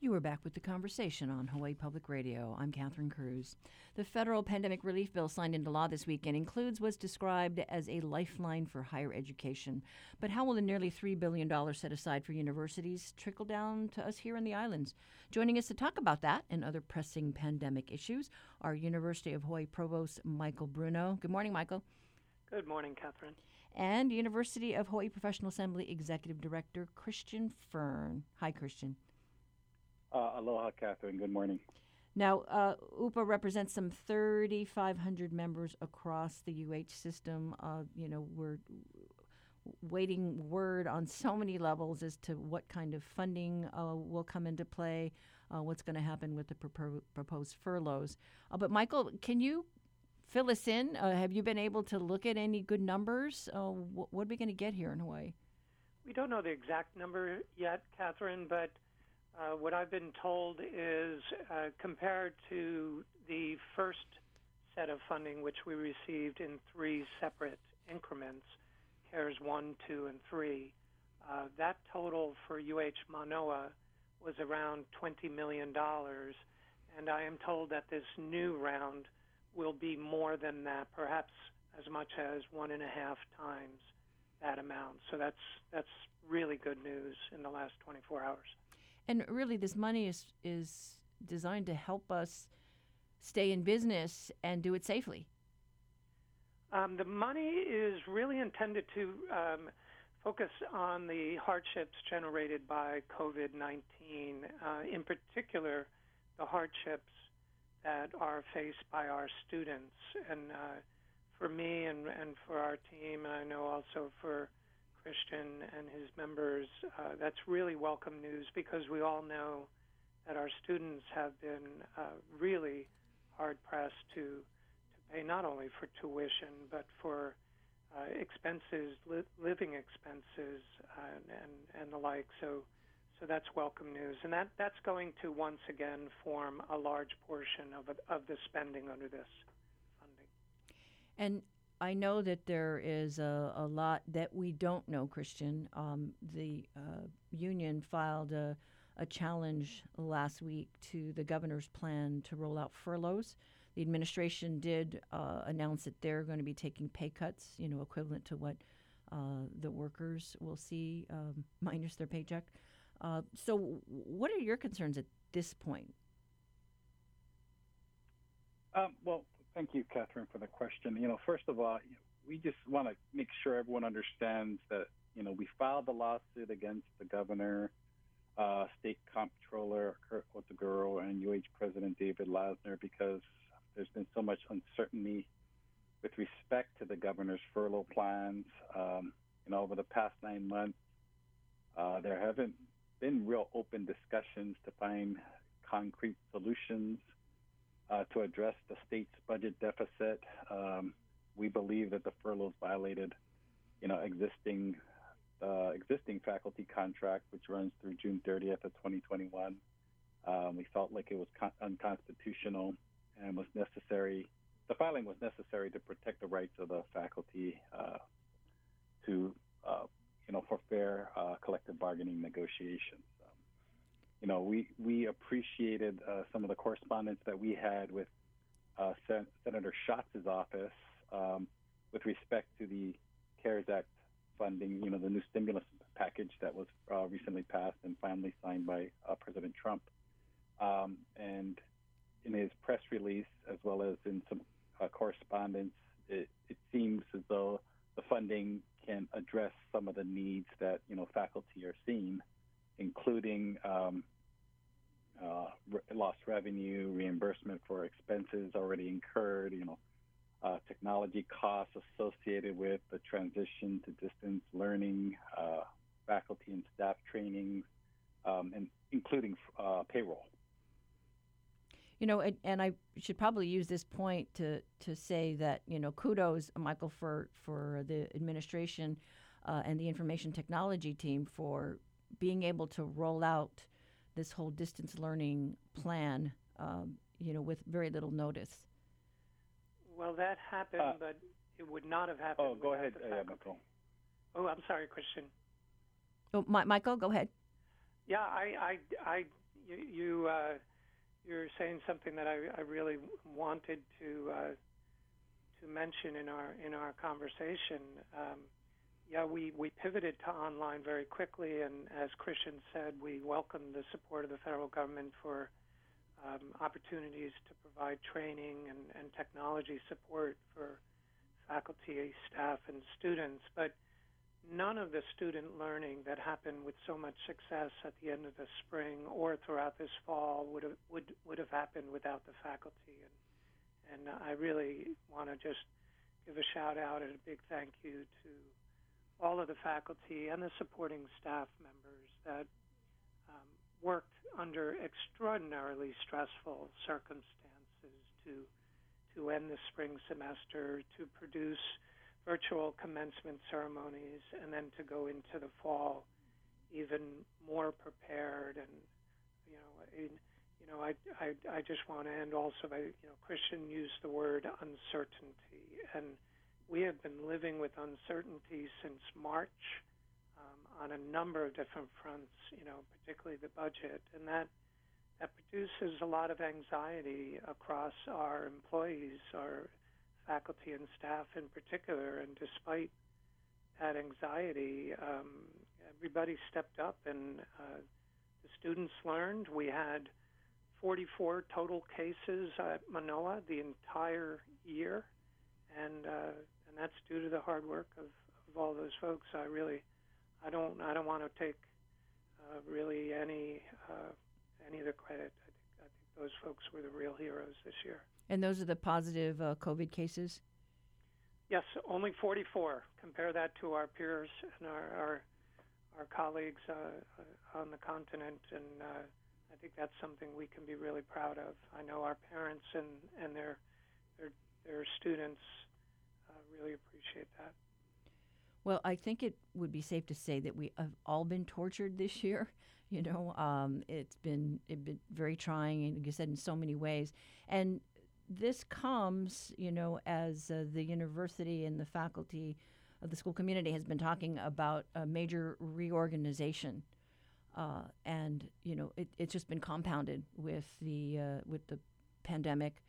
You are back with the conversation on Hawaii Public Radio. I'm Catherine Cruz. The federal pandemic relief bill signed into law this weekend includes what's described as a lifeline for higher education. But how will the nearly $3 billion set aside for universities trickle down to us here in the islands? Joining us to talk about that and other pressing pandemic issues are University of Hawaii Provost Michael Bruno. Good morning, Michael. Good morning, Catherine. And University of Hawaii Professional Assembly Executive Director Christian Fern. Hi, Christian. Uh, aloha, Catherine. Good morning. Now, uh, UPA represents some 3,500 members across the UH system. Uh, you know, we're waiting word on so many levels as to what kind of funding uh, will come into play, uh, what's going to happen with the propo- proposed furloughs. Uh, but, Michael, can you fill us in? have you been able to look at any good numbers? Wh- what are we going to get here in Hawaii? We don't know the exact number yet, Catherine, but uh, what I've been told is uh, compared to the first set of funding, which we received in three separate increments, CARES 1, 2, and 3, uh, that total for UH Manoa was around $20 million. And I am told that this new round will be more than that, perhaps as much as one and a half times that amount. So that's that's really good news in the last 24 hours. And really, this money is is designed to help us stay in business and do it safely. Um, the money is really intended to um, focus on the hardships generated by COVID 19, uh, in particular, the hardships that are faced by our students. And uh, for me and, and for our team, and I know also for Christian and his members, uh, that's really welcome news because we all know that our students have been uh, really hard pressed to, to pay not only for tuition but for uh, expenses, li- living expenses, uh, and and the like. So, so that's welcome news, and that that's going to once again form a large portion of of the spending under this funding. And I know that there is a, a lot that we don't know, Christian. Um, the uh, union filed a, a, challenge last week to the governor's plan to roll out furloughs. The administration did uh, announce that they're going to be taking pay cuts, you know, equivalent to what uh, the workers will see um, minus their paycheck. Uh, so, what are your concerns at this point? Um, well, Thank you, Catherine, for the question. You know, first of all, we just want to make sure everyone understands that, you know, we filed the lawsuit against the governor, uh, state comptroller Kurt Otaguro, and UH President David Lassner because there's been so much uncertainty with respect to the governor's furlough plans. Um, you know, over the past nine months, uh, there haven't been real open discussions to find concrete solutions uh, to address the state's budget deficit. Um, we believe that the furloughs violated, you know, existing uh, existing faculty contract, which runs through June 30th of 2021. Um, we felt like it was con- unconstitutional and was necessary. The filing was necessary to protect the rights of the faculty uh, to, uh, you know, for fair uh, collective bargaining negotiations you know, we we appreciated uh, some of the correspondence that we had with uh, Sen- Senator Schatz's office um, with respect to the CARES Act funding. You know, the new stimulus package that was uh, recently passed and finally signed by uh, President Trump. Um, and in his press release, as well as in some uh, correspondence, it, it seems as though the funding can address some of the needs that you know faculty are seeing including um, uh, re- lost revenue, reimbursement for expenses already incurred, you know, uh, technology costs associated with the transition to distance learning, uh, faculty and staff training, um, and including uh, payroll. You know, and, and, I should probably use this point to, to say that you know kudos, Michael, for for the administration uh, and the information technology team for being able to roll out this whole distance learning plan, um, you know, with very little notice? Well, that happened, uh, but it would not have happened. Oh, go ahead, uh, Michael. Oh, I'm sorry, Christian. Oh, My- Michael, go ahead. Yeah, I, I, I, you, you uh, you're saying something that I, I really wanted to uh, to mention in our in our conversation. Um, yeah, we, we pivoted to online very quickly, and as Christian said, we welcomed the support of the federal government for um, opportunities to provide training and, and technology support for faculty, staff, and students. But none of the student learning that happened with so much success at the end of the spring or throughout this fall would have would would have happened without the faculty. And and I really want to just give a shout out and a big thank you to all of the faculty and the supporting staff members that um, worked under extraordinarily stressful circumstances to to end the spring semester, to produce virtual commencement ceremonies, and then to go into the fall even more prepared. And you know, you know, I, I I just want to end also by you know, Christian used the word uncertainty and we have been living with uncertainty since March um, on a number of different fronts, you know, particularly the budget, and that that produces a lot of anxiety across our employees, our faculty and staff in particular. And despite that anxiety, um, everybody stepped up, and uh, the students learned. We had 44 total cases at Manoa the entire year, and uh, that's due to the hard work of, of all those folks. I really, I don't, I don't want to take uh, really any uh, any of the credit. I think, I think those folks were the real heroes this year. And those are the positive uh, COVID cases. Yes, only 44. Compare that to our peers and our our, our colleagues uh, uh, on the continent, and uh, I think that's something we can be really proud of. I know our parents and and their their their students really appreciate that. Well, I think it would be safe to say that we have all been tortured this year. You know, um, it's been it been very trying, and like you said, in so many ways. And this comes, you know, as uh, the university and the faculty of the school community has been talking about a major reorganization, uh, and you know, it, it's just been compounded with the uh, with the pandemic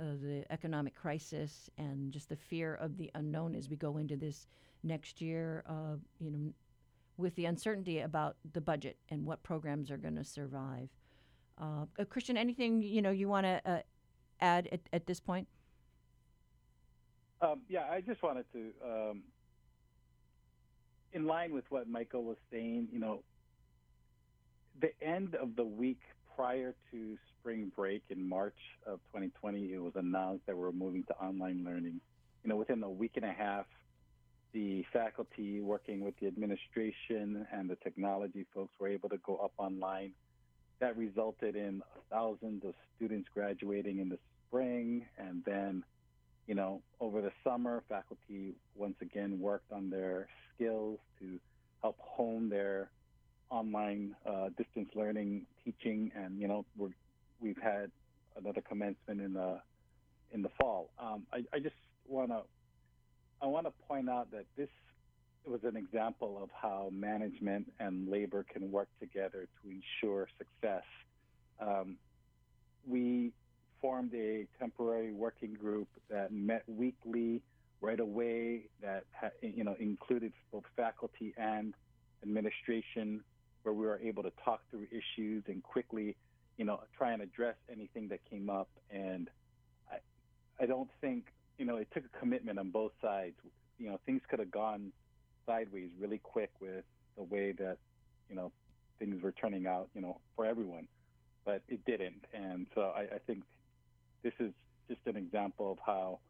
uh, the economic crisis and just the fear of the unknown as we go into this next year. Uh, you know, with the uncertainty about the budget and what programs are going to survive. Uh, uh, Christian, anything you know you want to uh, add at, at this point? Um, yeah, I just wanted to, um, in line with what Michael was saying, you know, the end of the week prior to spring break in March of 2020, it was announced that we're moving to online learning. You know, within a week and a half, the faculty working with the administration and the technology folks were able to go up online. That resulted in thousands of students graduating in the spring. And then, you know, over the summer, faculty once again worked on their skills to help hone their online uh, distance learning teaching, and you know we're, we've had another commencement in the in the fall. Um, I, I just want to I want to point out that this was an example of how management and labor can work together to ensure success. Um, we formed a temporary working group that met weekly right away that you know included both faculty and administration where we were able to talk through issues and quickly, you know, try and address anything that came up. And I, I don't think, you know, it took a commitment on both sides. You know, things could have gone sideways really quick with the way that, you know, things were turning out, you know, for everyone, but it didn't. And so I, I think this is just an example of how,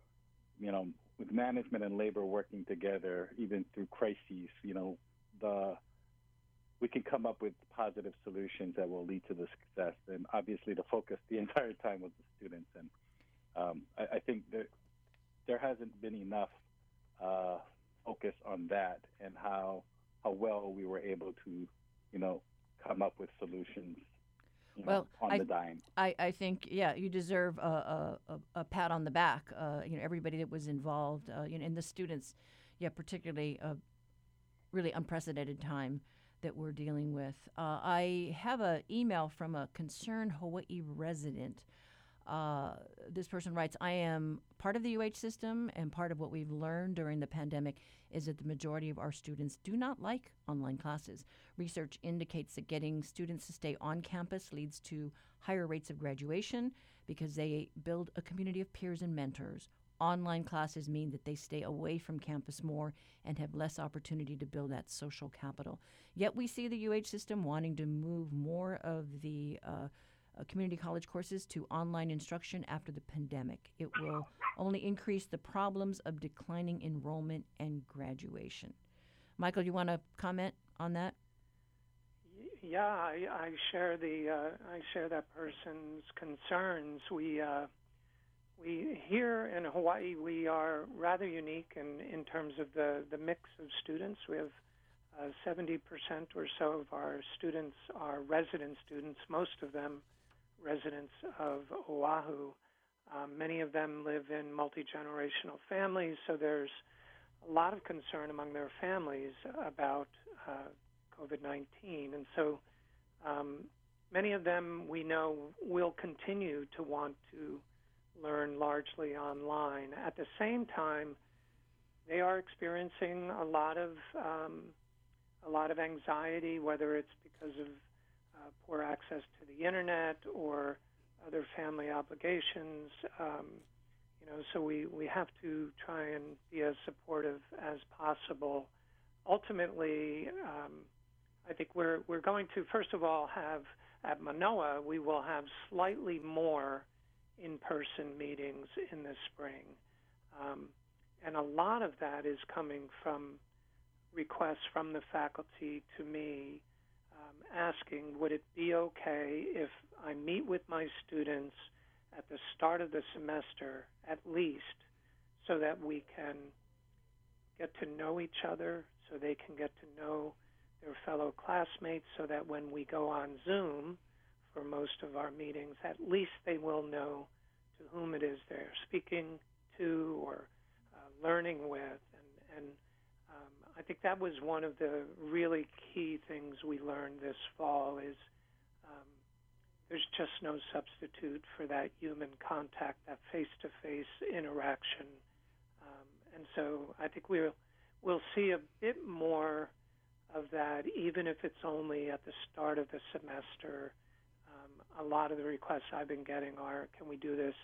you know, with management and labor working together, even through crises, you know, the we can come up with positive solutions that will lead to the success. And obviously, the focus the entire time was the students. And um, I, I, think that there hasn't been enough uh, focus on that and how how well we were able to, you know, come up with solutions. You know, well, on I, the dime. I, I think yeah, you deserve a, a, a pat on the back. Uh, you know, everybody that was involved, uh, you know, and the students, yeah, particularly a really unprecedented time that we're dealing with. Uh, I have an email from a concerned Hawaii resident. Uh, this person writes, I am part of the UH system, and part of what we've learned during the pandemic is that the majority of our students do not like online classes. Research indicates that getting students to stay on campus leads to higher rates of graduation because they build a community of peers and mentors. Online classes mean that they stay away from campus more and have less opportunity to build that social capital. Yet we see the UH system wanting to move more of the uh, uh, community college courses to online instruction after the pandemic. It will only increase the problems of declining enrollment and graduation. Michael, you want to comment on that? Yeah, I, I share the uh, I share that person's concerns. We uh, we here in Hawaii we are rather unique in, in terms of the, the mix of students. We have uh, 70% or so of our students are resident students. Most of them residents of Oahu. Um, many of them live in multi generational families, so there's a lot of concern among their families about uh, COVID 19. And so um, many of them we know will continue to want to learn largely online. At the same time, they are experiencing a lot of um, a lot of anxiety, whether it's because of uh, poor access to the internet or other family obligations. Um, you know, so we, we have to try and be as supportive as possible. Ultimately, um, I think we're we're going to first of all have at Manoa we will have slightly more in-person meetings in the spring, um, and a lot of that is coming from requests from the faculty to me um, asking, would it be okay if I meet with my students at the start of the semester at least so that we can get to know each other, so they can get to know their fellow classmates, so that when we go on Zoom for most of our meetings, at least they will know to whom it is they're speaking to or uh, learning with. And, and I think that was one of the really key things we learned this fall is um, there's just no substitute for that human contact, that face-to-face interaction. Um, and so I think we'll we'll see a bit more of that, even if it's only at the start of the semester. A lot of the requests I've been getting are, can we do this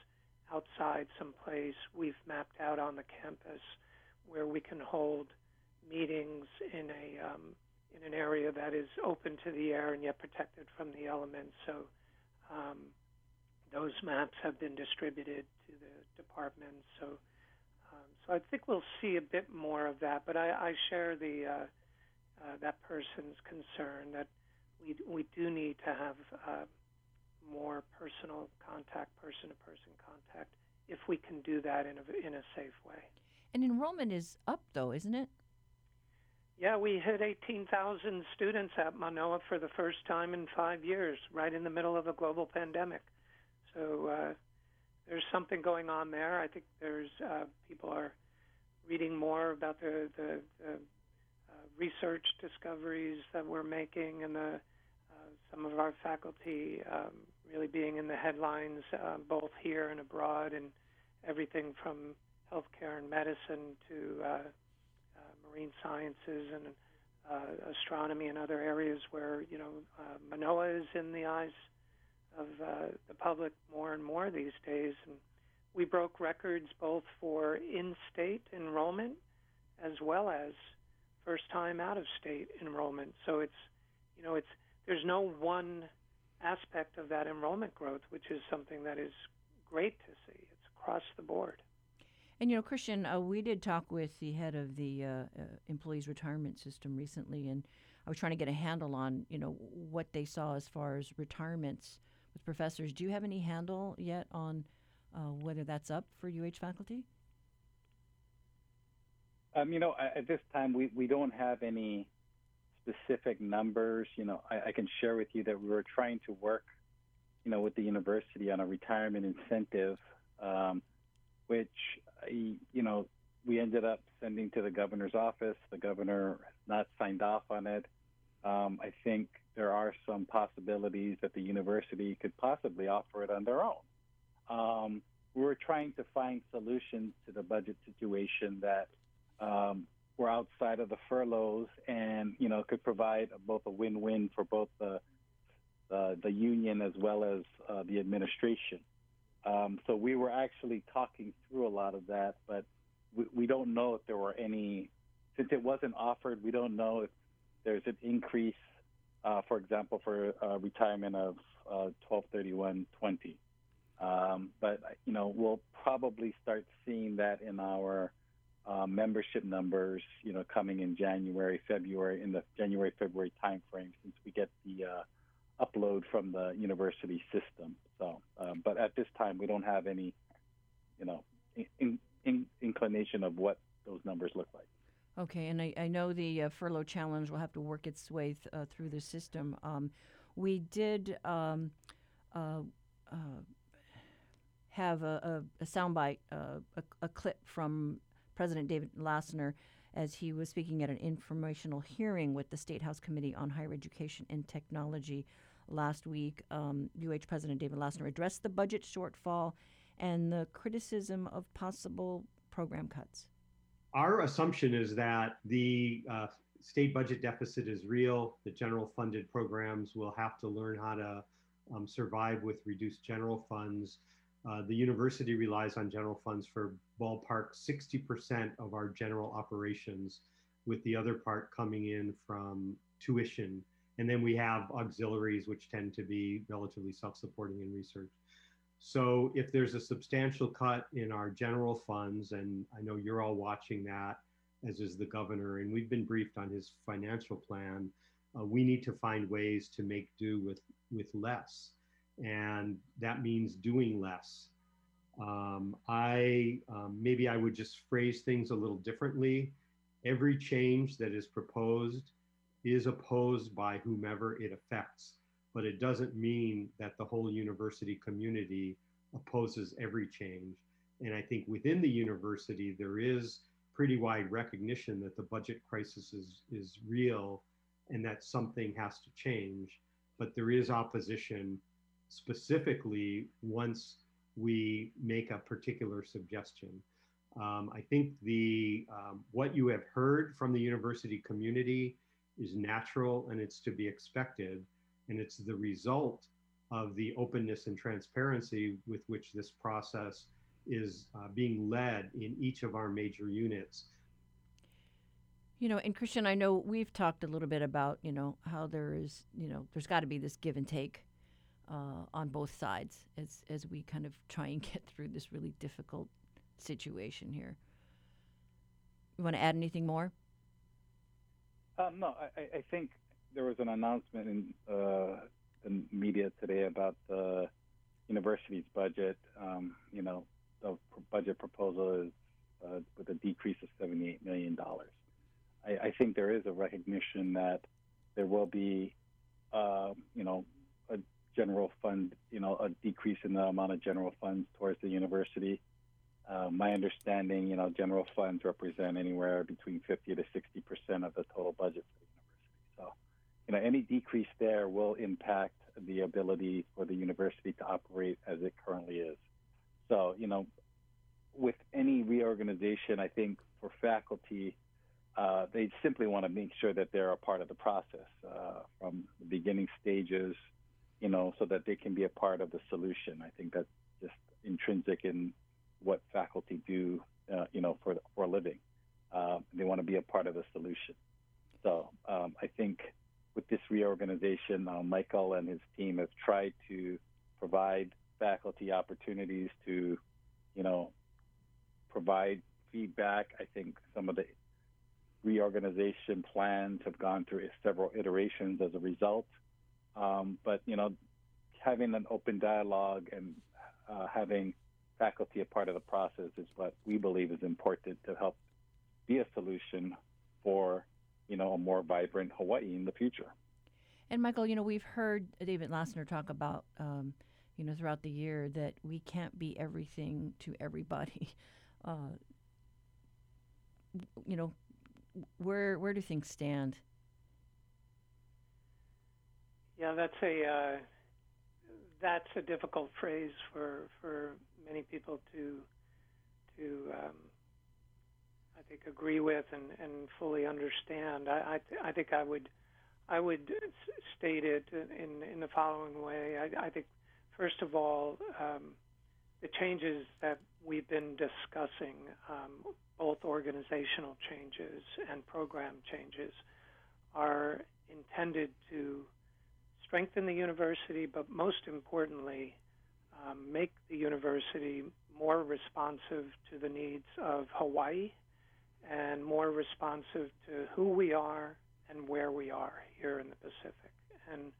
outside someplace? We've mapped out on the campus where we can hold meetings in a um, in an area that is open to the air and yet protected from the elements. So um, those maps have been distributed to the departments. So um, so I think we'll see a bit more of that. But I, I share the uh, uh, that person's concern that we we do need to have uh, more personal contact, person to person contact, if we can do that in a in a safe way. And enrollment is up, though, isn't it? Yeah, we hit 18,000 students at Manoa for the first time in five years, right in the middle of a global pandemic. So uh, there's something going on there. I think there's uh, people are reading more about the, the, the uh, research discoveries that we're making, and the uh, some of our faculty um, really being in the headlines, uh, both here and abroad, and everything from healthcare and medicine to uh, marine sciences and uh, astronomy and other areas where you know uh, Manoa is in the eyes of uh, the public more and more these days. And we broke records both for in-state enrollment as well as first-time out-of-state enrollment. So it's you know it's there's no one aspect of that enrollment growth, which is something that is great to see. It's across the board. And you know, Christian, uh, we did talk with the head of the uh, uh, employees retirement system recently, and I was trying to get a handle on you know what they saw as far as retirements with professors. Do you have any handle yet on uh, whether that's up for UH faculty? Um, you know, at this time we, we don't have any specific numbers. You know, I, I can share with you that we were trying to work, you know, with the university on a retirement incentive. Um, which you know we ended up sending to the governor's office. The governor not signed off on it. um, I think there are some possibilities that the university could possibly offer it on their own. Um, we're trying to find solutions to the budget situation that um, were outside of the furloughs and you know could provide both a win-win for both the uh, the union as well as uh, the administration. Um, so we were actually talking through a lot of that, but we, we don't know if there were any, since it wasn't offered, we don't know if there's an increase, uh, for example, for uh, retirement of uh, 1231.20. Um, but you know, we'll probably start seeing that in our uh, membership numbers, you know, coming in January, February, in the January February timeframe, since we get the uh, upload from the university system. So, um, but at this time, we don't have any, you know, in, in, inclination of what those numbers look like. Okay, and I, I know the uh, furlough challenge will have to work its way th- uh, through the system. Um, we did um, uh, uh have a, a, a soundbite, uh, a, a, clip from President David Lassner as he was speaking at an informational hearing with the State House Committee on Higher Education and Technology last week. Um, UH President David Lassner addressed the budget shortfall and the criticism of possible program cuts our assumption is that the uh, state budget deficit is real. The general funded programs will have to learn how to um, survive with reduced general funds. Uh, the university relies on general funds for ballpark 60% of our general operations, with the other part coming in from tuition. And then we have auxiliaries, which tend to be relatively self supporting in research. So if there's a substantial cut in our general funds, and I know you're all watching that, as is the governor, and we've been briefed on his financial plan, uh, we need to find ways to make do with with less, and that means doing less. Um, I um, maybe I would just phrase things a little differently. Every change that is proposed is opposed by whomever it affects but it doesn't mean that the whole university community opposes every change. And I think within the university, there is pretty wide recognition that the budget crisis is, is real and that something has to change. But there is opposition specifically once we make a particular suggestion. Um, I think the um, what you have heard from the university community is natural and it's to be expected and it's the result of the openness and transparency with which this process is uh, being led in each of our major units. You know, and Christian, I know we've talked a little bit about, you know, how there is, you know, there's got to be this give and take uh, on both sides as, as we kind of try and get through this really difficult situation here. You want to add anything more? Um, no, I, I think there was an announcement in uh, the media today about the university's budget. Um, you know, the budget proposal is uh, with a decrease of $78 million. I, I, think there is a recognition that there will be, uh, you know, general fund, you know, a decrease in the amount of general funds towards the university. Uh, my understanding, you know, general funds represent anywhere between 50 to 60 percent of the total budget for the university. So, you know, any decrease there will impact the ability for the university to operate as it currently is. So, you know, with any reorganization, I think for faculty, uh, they simply want to make sure that they're a part of the process uh, from the beginning stages, you know, so that they can be a part of the solution. I think that's just intrinsic in what faculty do, uh, you know, for for a living. Uh, they want to be a part of the solution. So um, I think with this reorganization, uh, Michael and his team have tried to provide faculty opportunities to, you know, provide feedback. I think some of the reorganization plans have gone through several iterations as a result. Um, but you know, having an open dialogue and uh, having faculty a part of the process is what we believe is important to help be a solution for you know, a more vibrant Hawaii in the future. And Michael, you know, we've heard David Lassner talk about, um, you know, throughout the year that we can't be everything to everybody. Uh, you know, where where do things stand? Yeah, that's a uh, that's a difficult phrase for for many people to to um, I think agree with and, and fully understand. I I, th- I think I would I would state it in in the following way. I, I think first of all, um, the changes that we've been discussing, um, both organizational changes and program changes, are intended to strengthen the university, but most importantly, um, make the university more responsive to the needs of Hawaii and more responsive to who we are and where we are here in the Pacific. And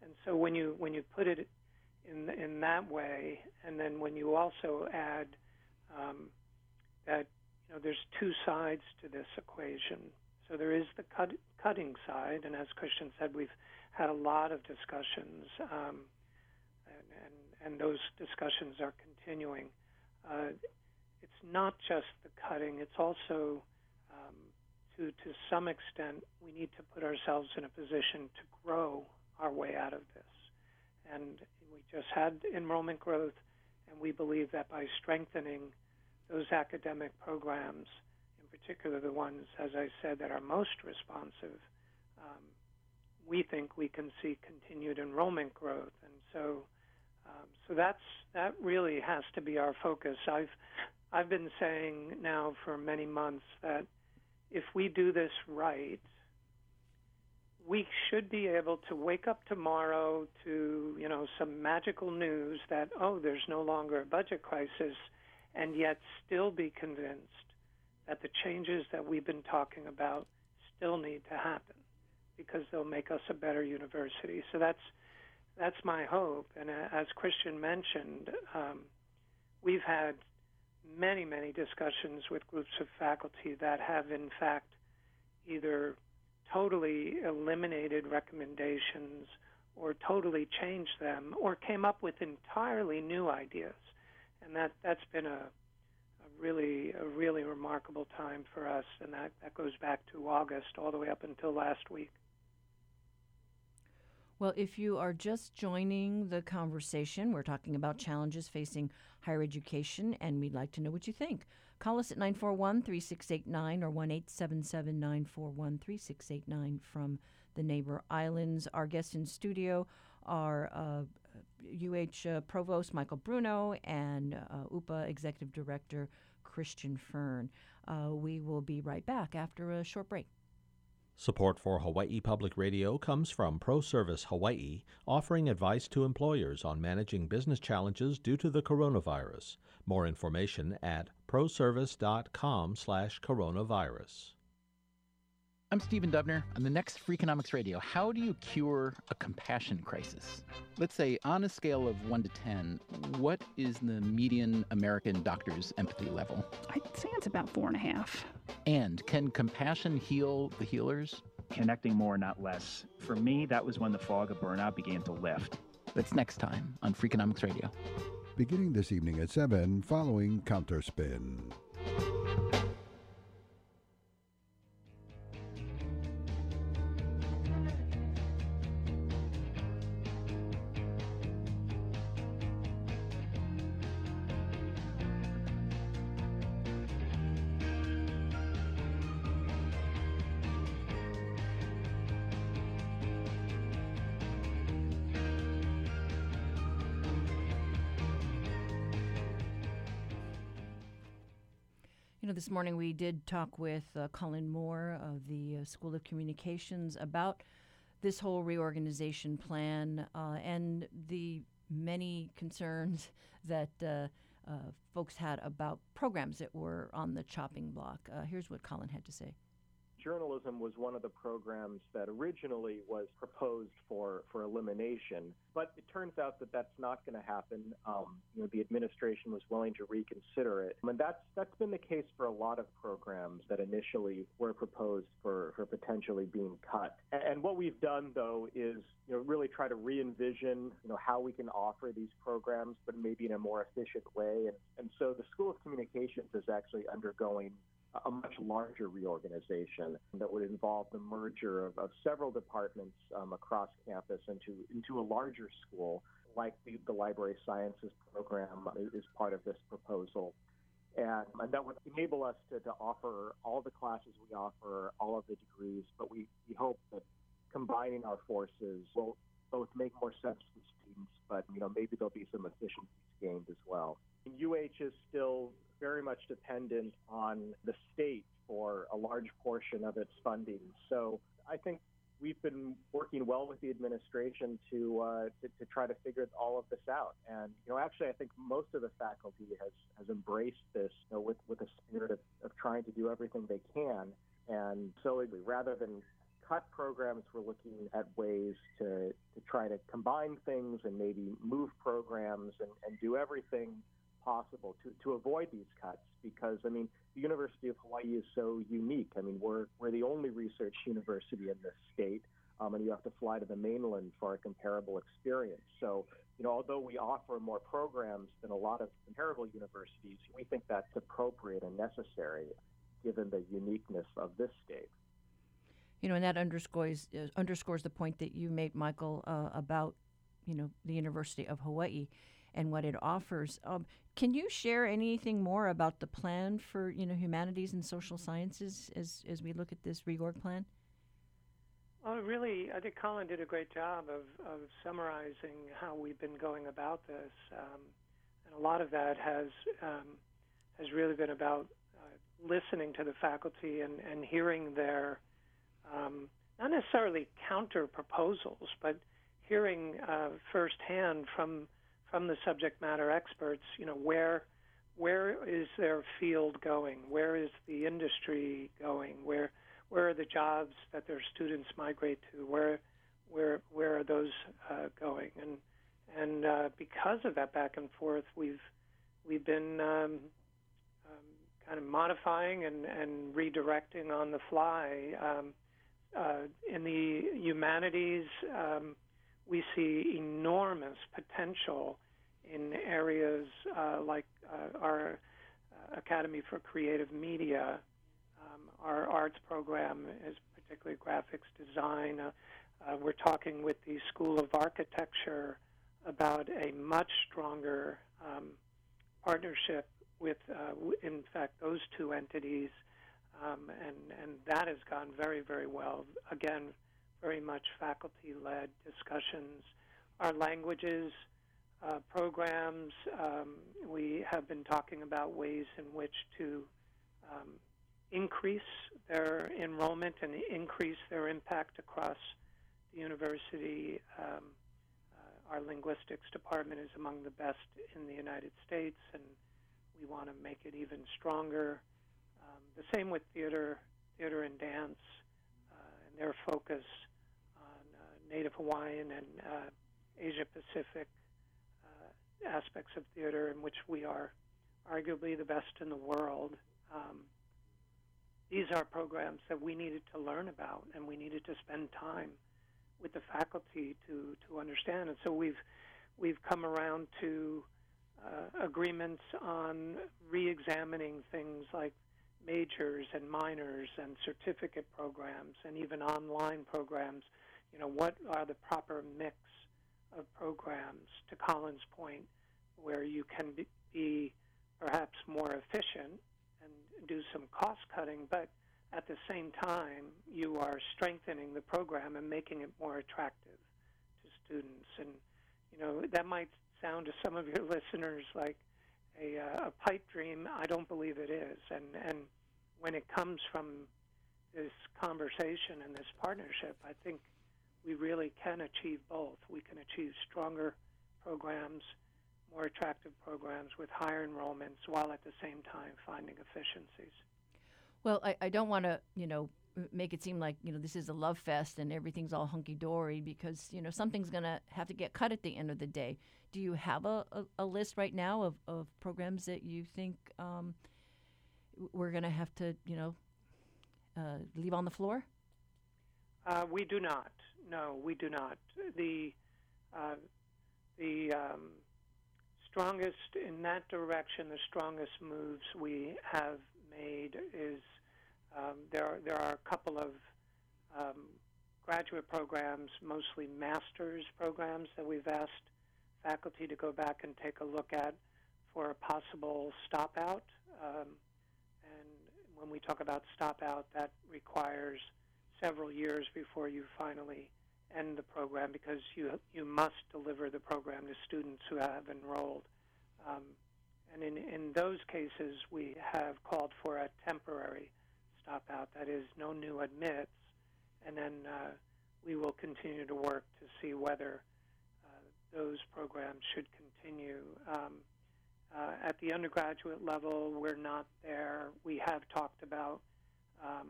and so when you when you put it in in that way, and then when you also add um, that you know there's two sides to this equation. So there is the cut, cutting side, and as Christian said, we've had a lot of discussions, um, and, and, and those discussions are continuing. Uh, it's not just the cutting; it's also um, to to some extent we need to put ourselves in a position to grow our way out of this. And we just had enrollment growth, and we believe that by strengthening those academic programs, particular the ones, as I said, that are most responsive, um, we think we can see continued enrollment growth. And so, um, so that's that really has to be our focus. I've I've been saying now for many months that if we do this right, we should be able to wake up tomorrow to you know some magical news that oh there's no longer a budget crisis and yet still be convinced that the changes that we've been talking about still need to happen because they'll make us a better university so that's that's my hope and as christian mentioned um, we've had many many discussions with groups of faculty that have in fact either totally eliminated recommendations or totally changed them or came up with entirely new ideas. And that, that's been a, a really a really remarkable time for us and that, that goes back to August all the way up until last week. Well, if you are just joining the conversation, we're talking about challenges facing higher education, and we'd like to know what you think. Call us at 941 3689 or 1 877 941 3689 from the neighbor islands. Our guests in studio are uh, UH uh, Provost Michael Bruno and uh, UPA Executive Director Christian Fern. Uh, we will be right back after a short break. Support for Hawaii Public Radio comes from ProService Hawaii, offering advice to employers on managing business challenges due to the coronavirus. More information at proservice.com/coronavirus. I'm Stephen Dubner. On the next Freakonomics Radio, how do you cure a compassion crisis? Let's say, on a scale of 1 to 10, what is the median American doctor's empathy level? I'd say it's about four and a half. And can compassion heal the healers? Connecting more, not less. For me, that was when the fog of burnout began to lift. That's next time on Freakonomics Radio. Beginning this evening at 7, following Counterspin. Morning we did talk with uh, Colin Moore of the uh, School of Communications about this whole reorganization plan uh, and the many concerns that uh, uh, folks had about programs that were on the chopping block. Here's what Colin had to say journalism was one of the programs that originally was proposed for, for elimination, but it turns out that that's not going to happen. Um, you know, the administration was willing to reconsider it, and that's that's been the case for a lot of programs that initially were proposed for, for potentially being cut. And, and what we've done though is you know really try to re-envision you know how we can offer these programs, but maybe in a more efficient way. And and so the School of Communications is actually undergoing a much larger reorganization that would involve the merger of, of several departments um, across campus into into a larger school, like the, the library sciences program is part of this proposal. And, and that would enable us to, to offer all the classes we offer, all of the degrees, but we, we hope that combining our forces will both make more sense for students, but you know maybe there'll be some efficiencies gained as well. And UH is still very much dependent on the state for a large portion of its funding. So I think we've been working well with the administration to, uh, to, to try to figure all of this out. And you know, actually, I think most of the faculty has has embraced this you know, with with a spirit of, of trying to do everything they can. And so, rather than cut programs, we're looking at ways to to try to combine things and maybe move programs and, and do everything possible to, to avoid these cuts because I mean the University of Hawaii is so unique. I mean we're we're the only research university in this state, um, and you have to fly to the mainland for a comparable experience. So you know although we offer more programs than a lot of comparable universities, we think that's appropriate and necessary given the uniqueness of this state. You know, and that underscores uh, underscores the point that you made, Michael, uh, about you know the University of Hawaii and what it offers. Um, can you share anything more about the plan for you know humanities and social sciences as as we look at this reorg plan? Well, really, I think Colin did a great job of, of summarizing how we've been going about this, um, and a lot of that has um, has really been about uh, listening to the faculty and, and hearing their um, not necessarily counter proposals, but hearing uh, firsthand from from the subject matter experts, you know, where where is their field going? Where is the industry going? Where where are the jobs that their students migrate to? Where where where are those uh, going? And and uh, because of that back and forth, we've we've been um, um, kind of modifying and, and redirecting on the fly. Um, uh, in the humanities, um, we see enormous potential in areas uh, like uh, our uh, Academy for Creative Media. Um, our arts program is particularly graphics design. Uh, uh, we're talking with the School of Architecture about a much stronger um, partnership with, in fact, those two entities. Um, and, and that has gone very, very well. Again, very much faculty led discussions. Our languages uh, programs, um, we have been talking about ways in which to um, increase their enrollment and increase their impact across the university. Um, uh, our linguistics department is among the best in the United States, and we want to make it even stronger. Um, the same with theater, theater and dance, uh, and their focus Native Hawaiian and uh, Asia Pacific uh, aspects of theater in which we are arguably the best in the world. Um, these are programs that we needed to learn about, and we needed to spend time with the faculty to to understand. And so we've we've come around to uh, agreements on re-examining things like majors and minors and certificate programs and even online programs you know, what are the proper mix of programs, to Colin's point, where you can be, be perhaps more efficient and do some cost cutting, but at the same time, you are strengthening the program and making it more attractive to students. And, you know, that might sound to some of your listeners like a, uh, a pipe dream. I don't believe it is. And, and when it comes from this conversation and this partnership, I think – we really can achieve both. We can achieve stronger programs, more attractive programs with higher enrollments while at the same time finding efficiencies. Well, I, I don't want to, you know, make it seem like, you know, this is a love fest and everything's all hunky dory because, you know, something's going to have to get cut at the end of the day. Do you have a, a, a list right now of, of programs that you think um, we're going to have to, you know, uh, leave on the floor? Uh, we do not. No, we do not. The uh, the um, strongest in that direction, the strongest moves we have made is um, there there are a couple of um, graduate programs, mostly master's programs, that we've asked faculty to go back and take a look at for a possible stop out. Um, and when we talk about stop out, that requires several years before you finally end the program because you you must deliver the program to students who have enrolled. Um, and in, in those cases, we have called for a temporary stop out, that is, no new admits, and then uh, we will continue to work to see whether uh, those programs should continue. Um, uh, at the undergraduate level, we're not there. We have talked about um,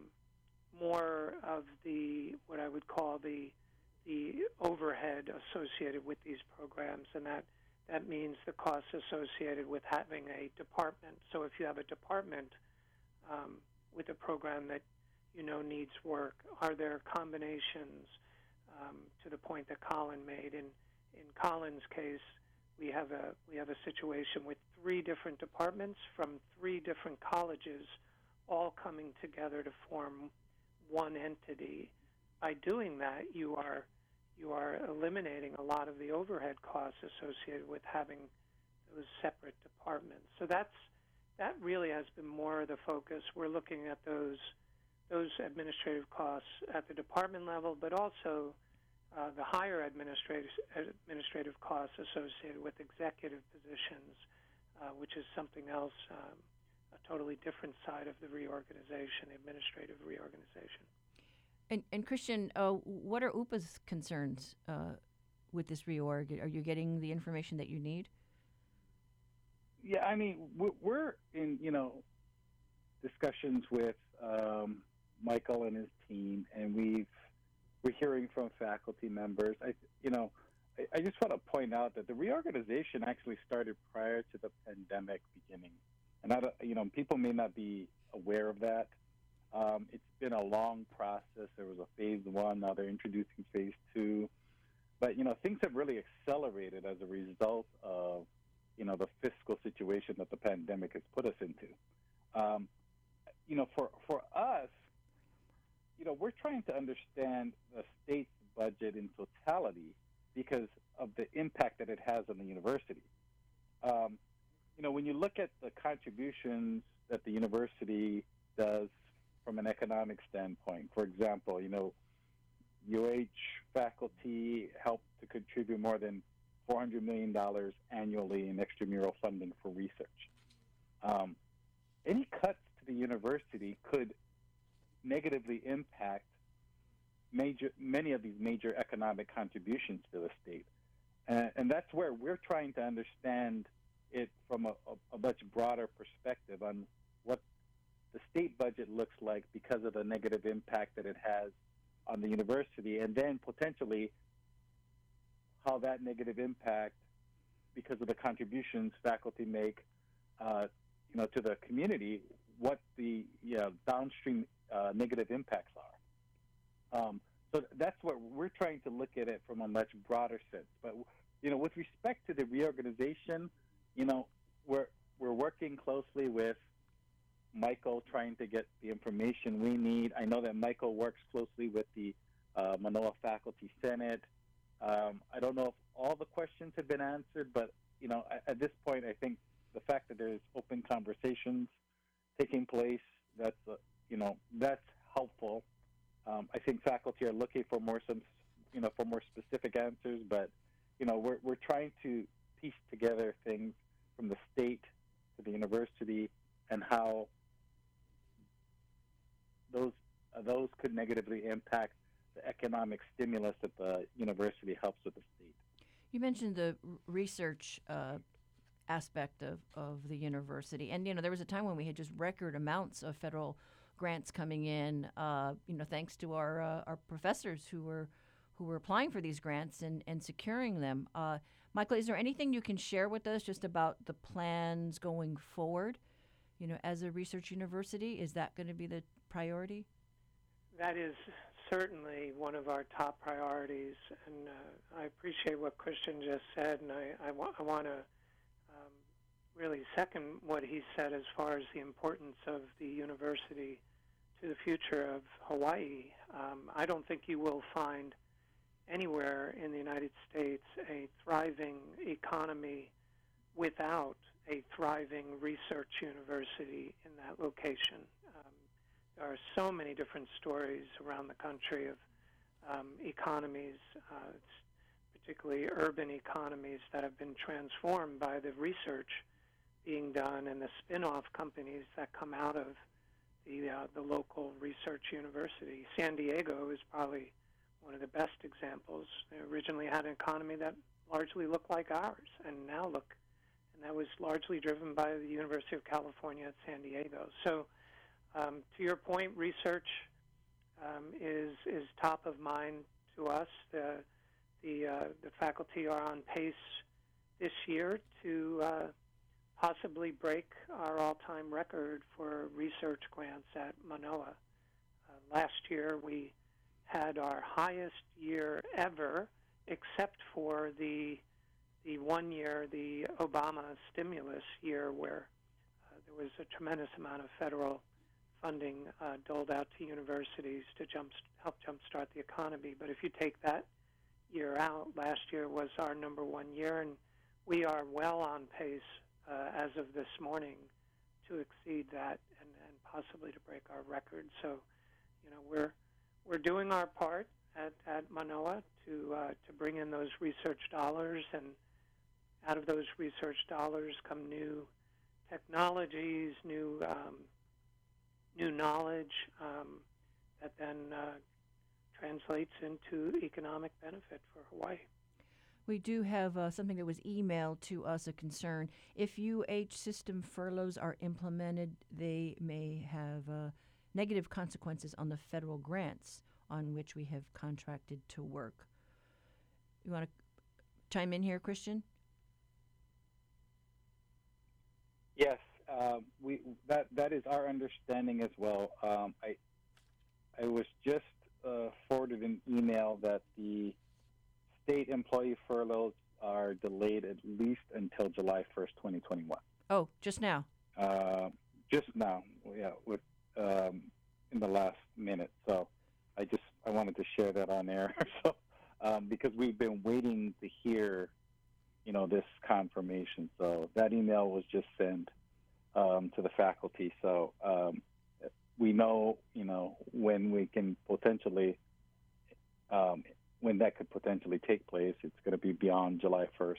more of the what I would call the the overhead associated with these programs, and that that means the costs associated with having a department. So if you have a department um, with a program that you know needs work, are there combinations um, to the point that Colin made? In in Colin's case, we have a we have a situation with three different departments from three different colleges, all coming together to form one entity. By doing that, you are you are eliminating a lot of the overhead costs associated with having those separate departments. So that's that really has been more of the focus. We're looking at those those administrative costs at the department level, but also uh, the higher administrative administrative costs associated with executive positions, uh, which is something else, um, a totally different side of the reorganization, the administrative reorganization. And, and Christian, uh, what are UHPA's concerns uh, with this reorg? Are you getting the information that you need? Yeah, I mean, we're in you know discussions with um, Michael and his team, and we've we're hearing from faculty members. I you know. I, I just want to point out that the reorganization actually started prior to the pandemic beginning, and I, you know people may not be aware of that. Um, it's been a long process. There was a phase one, now they're introducing phase two. But, you know, things have really accelerated as a result of, you know, the fiscal situation that the pandemic has put us into. Um, you know, for, for us, you know, we're trying to understand the state's budget in totality because of the impact that it has on the university. Um, you know, when you look at the contributions that the university does from an economic standpoint. For example, you know, UH faculty help to contribute more than $400 million annually in extramural funding for research. Um, any cuts to the university could negatively impact major, many of these major economic contributions to the state. And, and that's where we're trying to understand it from a, a, a much broader perspective on what the state budget looks like because of the negative impact that it has on the university, and then potentially how that negative impact, because of the contributions faculty make, uh, you know, to the community, what the you know, downstream uh, negative impacts are. Um, so that's what we're trying to look at it from a much broader sense. But you know, with respect to the reorganization, you know, we're we're working closely with Michael trying to get the information we need. I know that Michael works closely with the uh, Manoa Faculty Senate. Um, I don't know if all the questions have been answered, but you know, at, at, this point, I think the fact that there's open conversations taking place, that's uh, you know, that's helpful. Um, I think faculty are looking for more some, you know, for more specific answers, but you know, we're we're trying to piece together things from the state to the university and how those uh, those could negatively impact the economic stimulus that the university helps with the state. You mentioned the research uh, aspect of, of the university, and you know there was a time when we had just record amounts of federal grants coming in. Uh, you know, thanks to our uh, our professors who were who were applying for these grants and, and securing them. Uh, Michael, is there anything you can share with us just about the plans going forward? You know, as a research university, is that going to be the priority? That is certainly one of our top priorities, and uh, I appreciate what Christian just said, and I, I, wa- I want to um, really second what he said as far as the importance of the university to the future of Hawaii. Um, I don't think you will find anywhere in the United States a thriving economy without a thriving research university in that location. Are so many different stories around the country of um, economies, uh, particularly urban economies, that have been transformed by the research being done and the spin-off companies that come out of the uh, the local research university. San Diego is probably one of the best examples. They originally had an economy that largely looked like ours, and now look, and that was largely driven by the University of California at San Diego. So, um, to your point, research um, is is top of mind to us. The the uh, the faculty are on pace this year to uh, possibly break our all-time record for research grants at Manoa. Uh, last year we had our highest year ever, except for the the one year, the Obama stimulus year, where uh, there was a tremendous amount of federal funding uh, doled out to universities to jump, help jumpstart the economy. But if you take that year out, last year was our number one year, and we are well on pace uh, as of this morning to exceed that and, and possibly to break our record. So, you know, we're we're doing our part at, at Manoa to uh, to bring in those research dollars, and out of those research dollars come new technologies, new um, new knowledge um, that then uh, translates into economic benefit for Hawaii. We do have uh, something that was emailed to us a concern. If UH system furloughs are implemented, they may have uh, negative consequences on the federal grants on which we have contracted to work. You want to chime in here, Christian? Um, we that that is our understanding as well. Um, I I was just uh, forwarded an email that the state employee furloughs are delayed at least until July 1st, 2021. Oh, just now. Uh, just now, yeah, with um, in the last minute. So I just I wanted to share that on air. so um, because we've been waiting to hear, you know, this confirmation. So that email was just sent um, to the faculty. So um, we know, you know, when we can potentially um, when that could potentially take place. It's going to be beyond July 1st.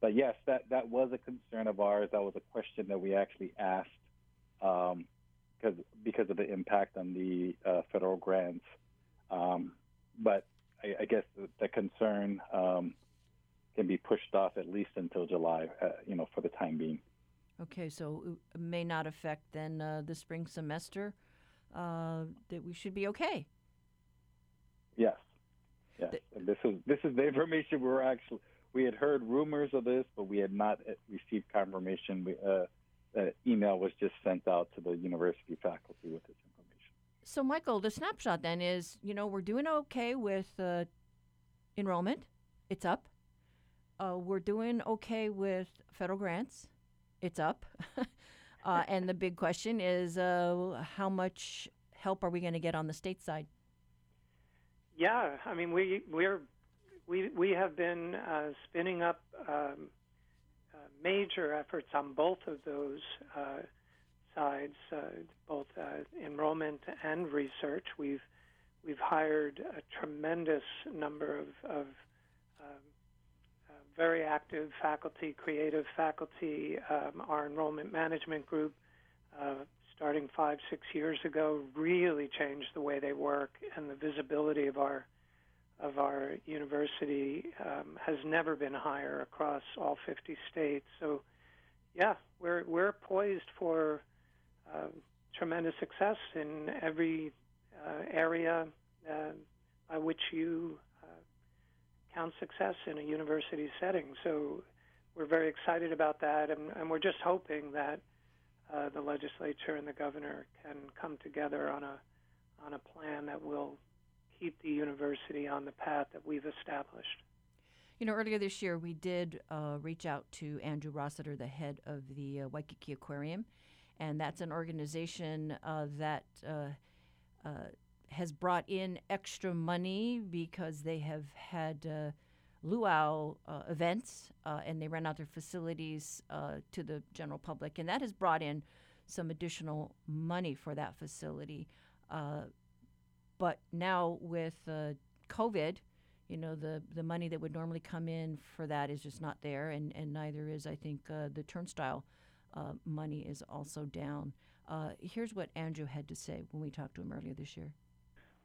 But yes, that, that was a concern of ours. That was a question that we actually asked um, because because of the impact on the uh, federal grants. Um, but I, I, guess the, the concern um, can be pushed off at least until July, uh, you know, for the time being. Okay, so it may not affect then uh, the spring semester. Uh, that we should be okay. Yes. Yes, and this is this is the information we were actually we had heard rumors of this, but we had not uh, received confirmation. We, uh, email was just sent out to the university faculty with this information. So, Michael, the snapshot then is, you know, we're doing okay with uh, enrollment; it's up. Uh, we're doing okay with federal grants; it's up. Uh, and the big question is, uh, how much help are we going to get on the state side? Yeah, I mean we we're we we have been uh, spinning up um, uh, major efforts on both of those uh, sides, uh, both enrollment and research. We've we've hired a tremendous number of, of um, very active faculty, creative faculty. Um, our enrollment management group starting five, six years ago, really changed the way they work, and the visibility of our of our university um, has never been higher across all 50 states. So, yeah, we're we're poised for uh, tremendous success in every uh, area uh, by which you uh, count success in a university setting. So, we're very excited about that, and, and we're just hoping that uh, the legislature and the governor can come together on a on a plan that will keep the university on the path that we've established. You know, earlier this year we did uh, reach out to Andrew Rossiter, the head of the uh, Waikiki Aquarium, and that's an organization uh, that uh, uh, has brought in extra money because they have had uh, luau events and they rent out their facilities to the general public, and that has brought in some additional money for that facility. but now with COVID, you know the the money that would normally come in for that is just not there, and and neither is I think uh, the turnstile uh, money is also down. Uh, here's what Andrew had to say when we talked to him earlier this year.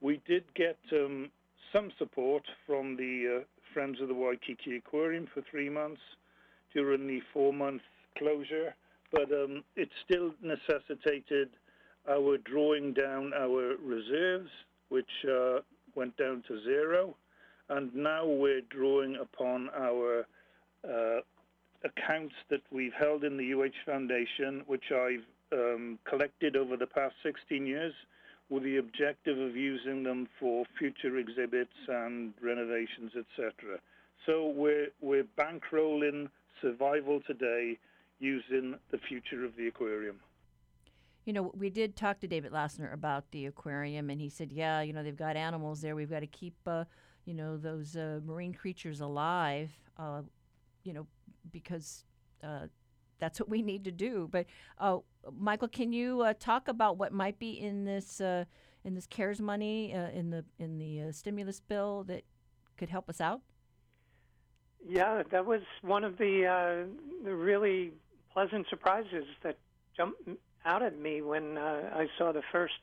We did get um, some support from the uh, Friends of the Waikiki Aquarium for three months during the four month closure, but um, it still necessitated our drawing down our reserves, which uh, went down to zero and now we're drawing upon our uh, accounts that we've held in the UH Foundation, which I've um, collected over the past 16 years, with the objective of using them for future exhibits and renovations, etc. So we're we're bankrolling survival today using the future of the aquarium. You know, we did talk to David Lassner about the aquarium, and he said, "Yeah, you know, they've got animals there. We've got to keep." Uh, you know those uh, marine creatures alive, uh, you know, because uh, that's what we need to do. But uh, Michael, can you uh, talk about what might be in this uh, in this CARES money in the in the stimulus bill that could help us out? Yeah, that was one of the the really pleasant surprises that jumped out at me when I saw the first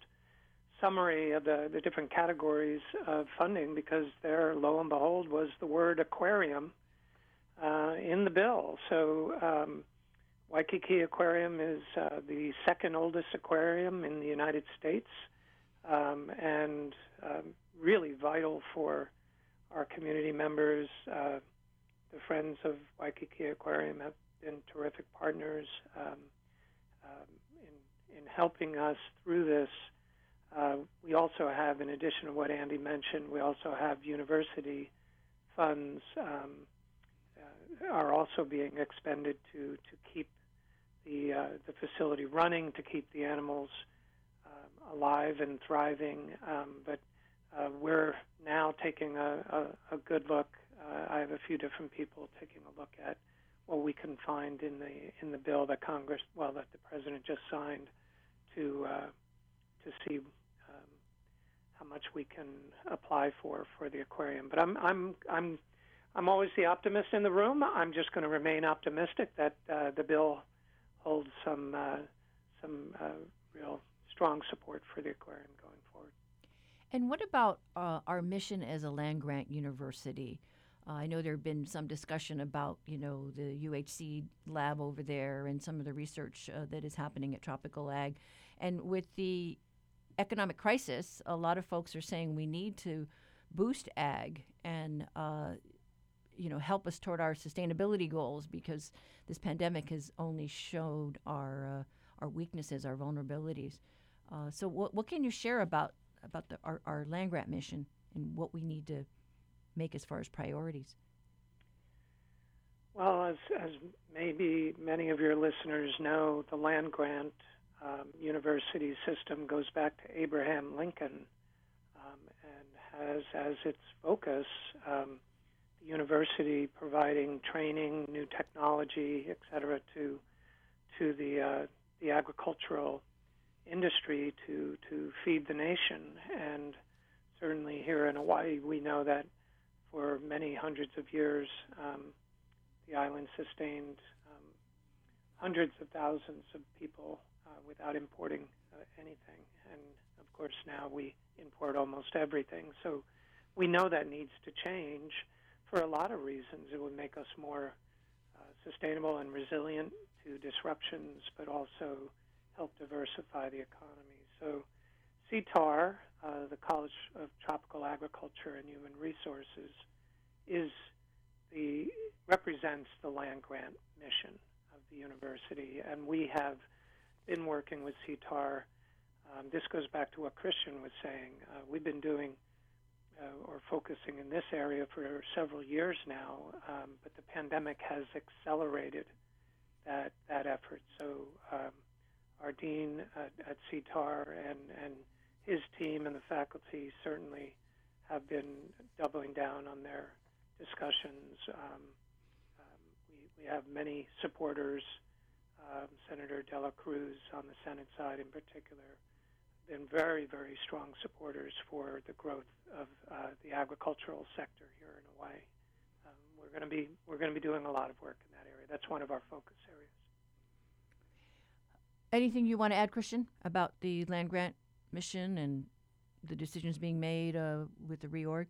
summary of the, the different categories of funding because there, lo and behold, was the word aquarium uh, in the bill. So um, Waikiki Aquarium is uh, the second oldest aquarium in the United States um, and um, really vital for our community members. Uh, the Friends of Waikiki Aquarium have been terrific partners um, um, in, in helping us through this uh, we also have, in addition to what Andy mentioned, we also have university funds um, uh, are also being expended to to keep the uh, the facility running, to keep the animals um, alive and thriving. Um, but uh, we're now taking a, a, a good look. Uh, I have a few different people taking a look at what we can find in the in the bill that Congress, well, that the president just signed, to to see how much we can apply for for the aquarium. But I'm I'm I'm I'm always the optimist in the room. I'm just going to remain optimistic that uh, the bill holds some uh, some uh, real strong support for the aquarium going forward. And what about uh, our mission as a land grant university? Uh, I know there have been some discussion about, you know, the UHC lab over there and some of the research uh, that is happening at Tropical Ag. And with the economic crisis, a lot of folks are saying we need to boost ag and uh, you know help us toward our sustainability goals because this pandemic has only showed our uh, our weaknesses, our vulnerabilities. Uh, so, what, what can you share about about the, our, our land grant mission and what we need to make as far as priorities? Well, as, as maybe many of your listeners know, the land grant um, university system goes back to Abraham Lincoln um, and has as its focus um, the university providing training, new technology, et cetera, to to the uh, the agricultural industry to to feed the nation. And certainly here in Hawaii, we know that for many hundreds of years, um, the island sustained um, hundreds of thousands of people uh, without importing uh, anything. And of course, now we import almost everything. So we know that needs to change for a lot of reasons. It would make us more uh, sustainable and resilient to disruptions, but also help diversify the economy. So CTAHR, uh, the College of Tropical Agriculture and Human Resources, is the represents the land grant mission of the university, and we have been working with CTAHR. Um, this goes back to what Christian was saying. Uh, we've been doing uh, or focusing in this area for several years now, um, but the pandemic has accelerated that that effort. So um, our dean at, at CTAHR and and his team and the faculty certainly have been doubling down on their discussions. Um, um, we, we have many supporters. Um, Senator Dela Cruz on the Senate side, in particular, been very, very strong supporters for the growth of uh, the agricultural sector here in Hawaii. Um, we're going to be we're going to be doing a lot of work in that area. That's one of our focus areas. Anything you want to add, Christian, about the land grant mission and the decisions being made uh, with the reorg?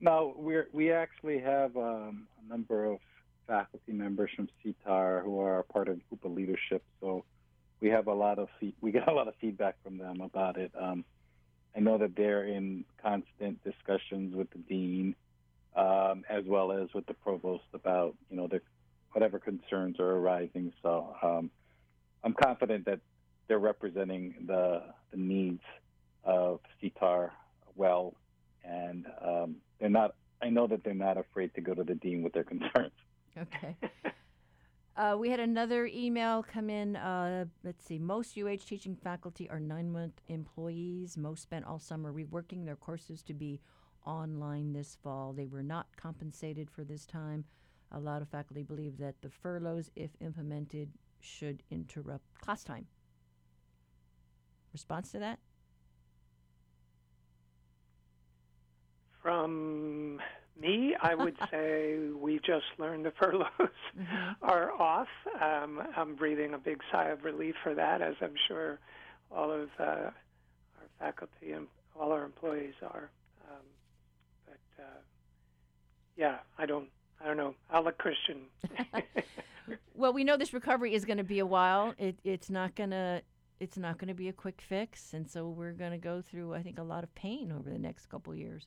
No, we're we actually have um, a number of faculty members from CTAHR who are part of UHPA leadership. So we have a lot of we get a lot of feedback from them about it. Um, I know that they're in constant discussions with the dean, um, as well as with the provost about you know the whatever concerns are arising. So um, I'm confident that they're representing the the needs of CTAHR well, and um, they're not. I know that they're not afraid to go to the dean with their concerns. Okay. Uh, we had another email come in. Uh, let's see. Most UH teaching faculty are nine month employees. Most spent all summer reworking their courses to be online this fall. They were not compensated for this time. A lot of faculty believe that the furloughs, if implemented, should interrupt class time. Response to that? From me, I would say we just learned the furloughs mm-hmm. are off. Um, I'm breathing a big sigh of relief for that, as I'm sure all of uh, our faculty and all our employees are. Um, but uh, yeah, I don't, I don't know. I'll let Christian. well, we know this recovery is going to be a while. It, it's not going to. It's not going to be a quick fix, and so we're going to go through, I think, a lot of pain over the next couple years.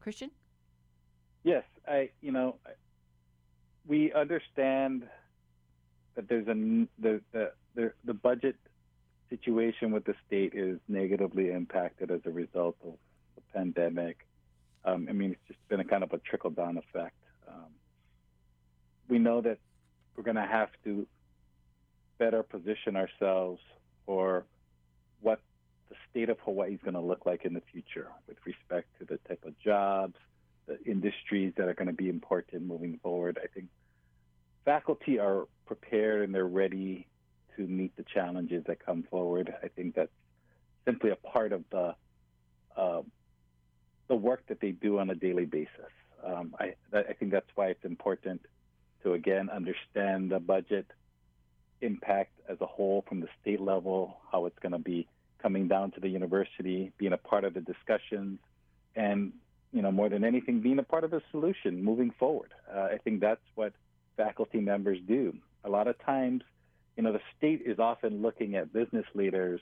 Christian? Yes, I. You know, we understand that there's a the the the, the budget situation with the state is negatively impacted as a result of the pandemic. Um, I mean, it's just been a kind of a trickle down effect. Um, we know that we're going to have to better position ourselves for what the state of Hawaii is going to look like in the future with respect to the type of jobs, the industries that are going to be important moving forward. I think faculty are prepared and they're ready to meet the challenges that come forward. I think that's simply a part of the uh, the work that they do on a daily basis. Um, I, I think that's why it's important to again understand the budget impact as a whole from the state level, how it's going to be coming down to the university, being a part of the discussions, and you know more than anything, being a part of the solution moving forward. Uh, I think that's what faculty members do. A lot of times, you know, the state is often looking at business leaders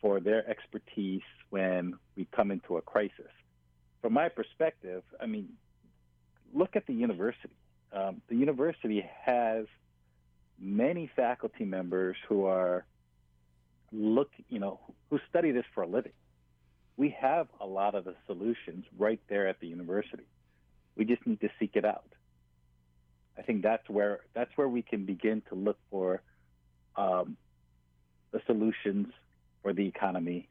for their expertise when we come into a crisis. From my perspective, I mean, look at the university. Um, the university has many faculty members who are look, you know, who study this for a living. We have a lot of the solutions right there at the university. We just need to seek it out. I think that's where that's where we can begin to look for um, the solutions for the economy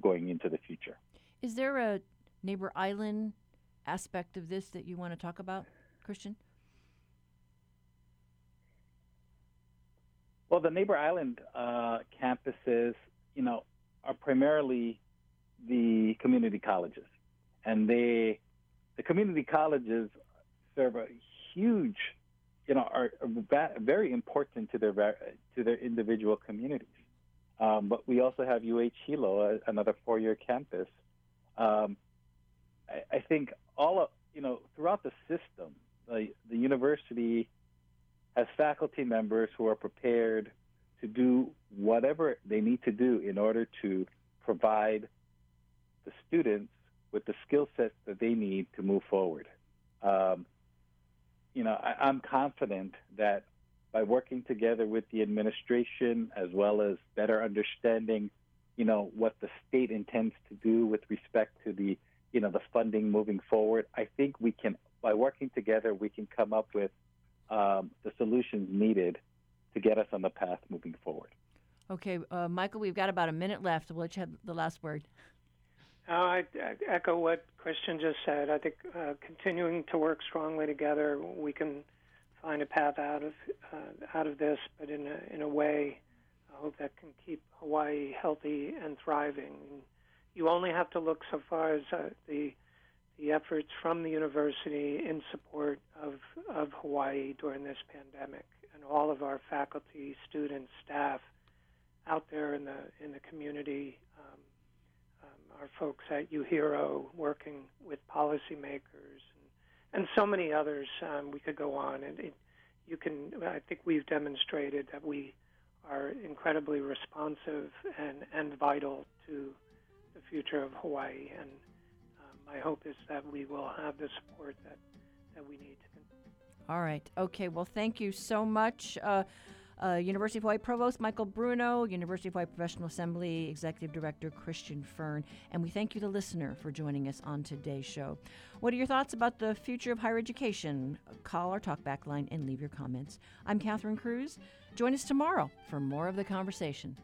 going into the future. Is there a neighbor island aspect of this that you want to talk about, Christian? Well, the neighbor island uh, campuses, you know, are primarily the community colleges, and they, the community colleges, serve a huge, you know, are very important to their to their individual communities. Um, but we also have UH Hilo, another four-year campus. Um, I, I think all of you know throughout the system, the the university as faculty members who are prepared to do whatever they need to do in order to provide the students with the skill sets that they need to move forward. Um, you know, I, I'm confident that by working together with the administration as well as better understanding, you know, what the state intends to do with respect to the, you know, the funding moving forward, I think we can, by working together, we can come up with um, the solutions needed to get us on the path moving forward. Okay, uh, Michael, we've got about a minute left. We'll let you have the last word. Uh, I, I echo what Christian just said. I think uh, continuing to work strongly together, we can find a path out of uh, out of this, but in a, in a way, I hope that can keep Hawaii healthy and thriving. You only have to look so far as uh, the the efforts from the university in support of of Hawaii during this pandemic, and all of our faculty, students, staff out there in the in the community. Um, um, our folks at UHERO working with policymakers and so many others. Um, we could go on, and it, you can. I think we've demonstrated that we are incredibly responsive and and vital to the future of Hawaii. And my hope is that we will have the support that that we need. All right. Okay. Well, thank you so much. Uh, uh, University of Hawaii Provost Michael Bruno, University of Hawaii Professional Assembly Executive Director Christian Fern, and we thank you, the listener, for joining us on today's show. What are your thoughts about the future of higher education? Call our talkback line and leave your comments. I'm Catherine Cruz. Join us tomorrow for more of the conversation.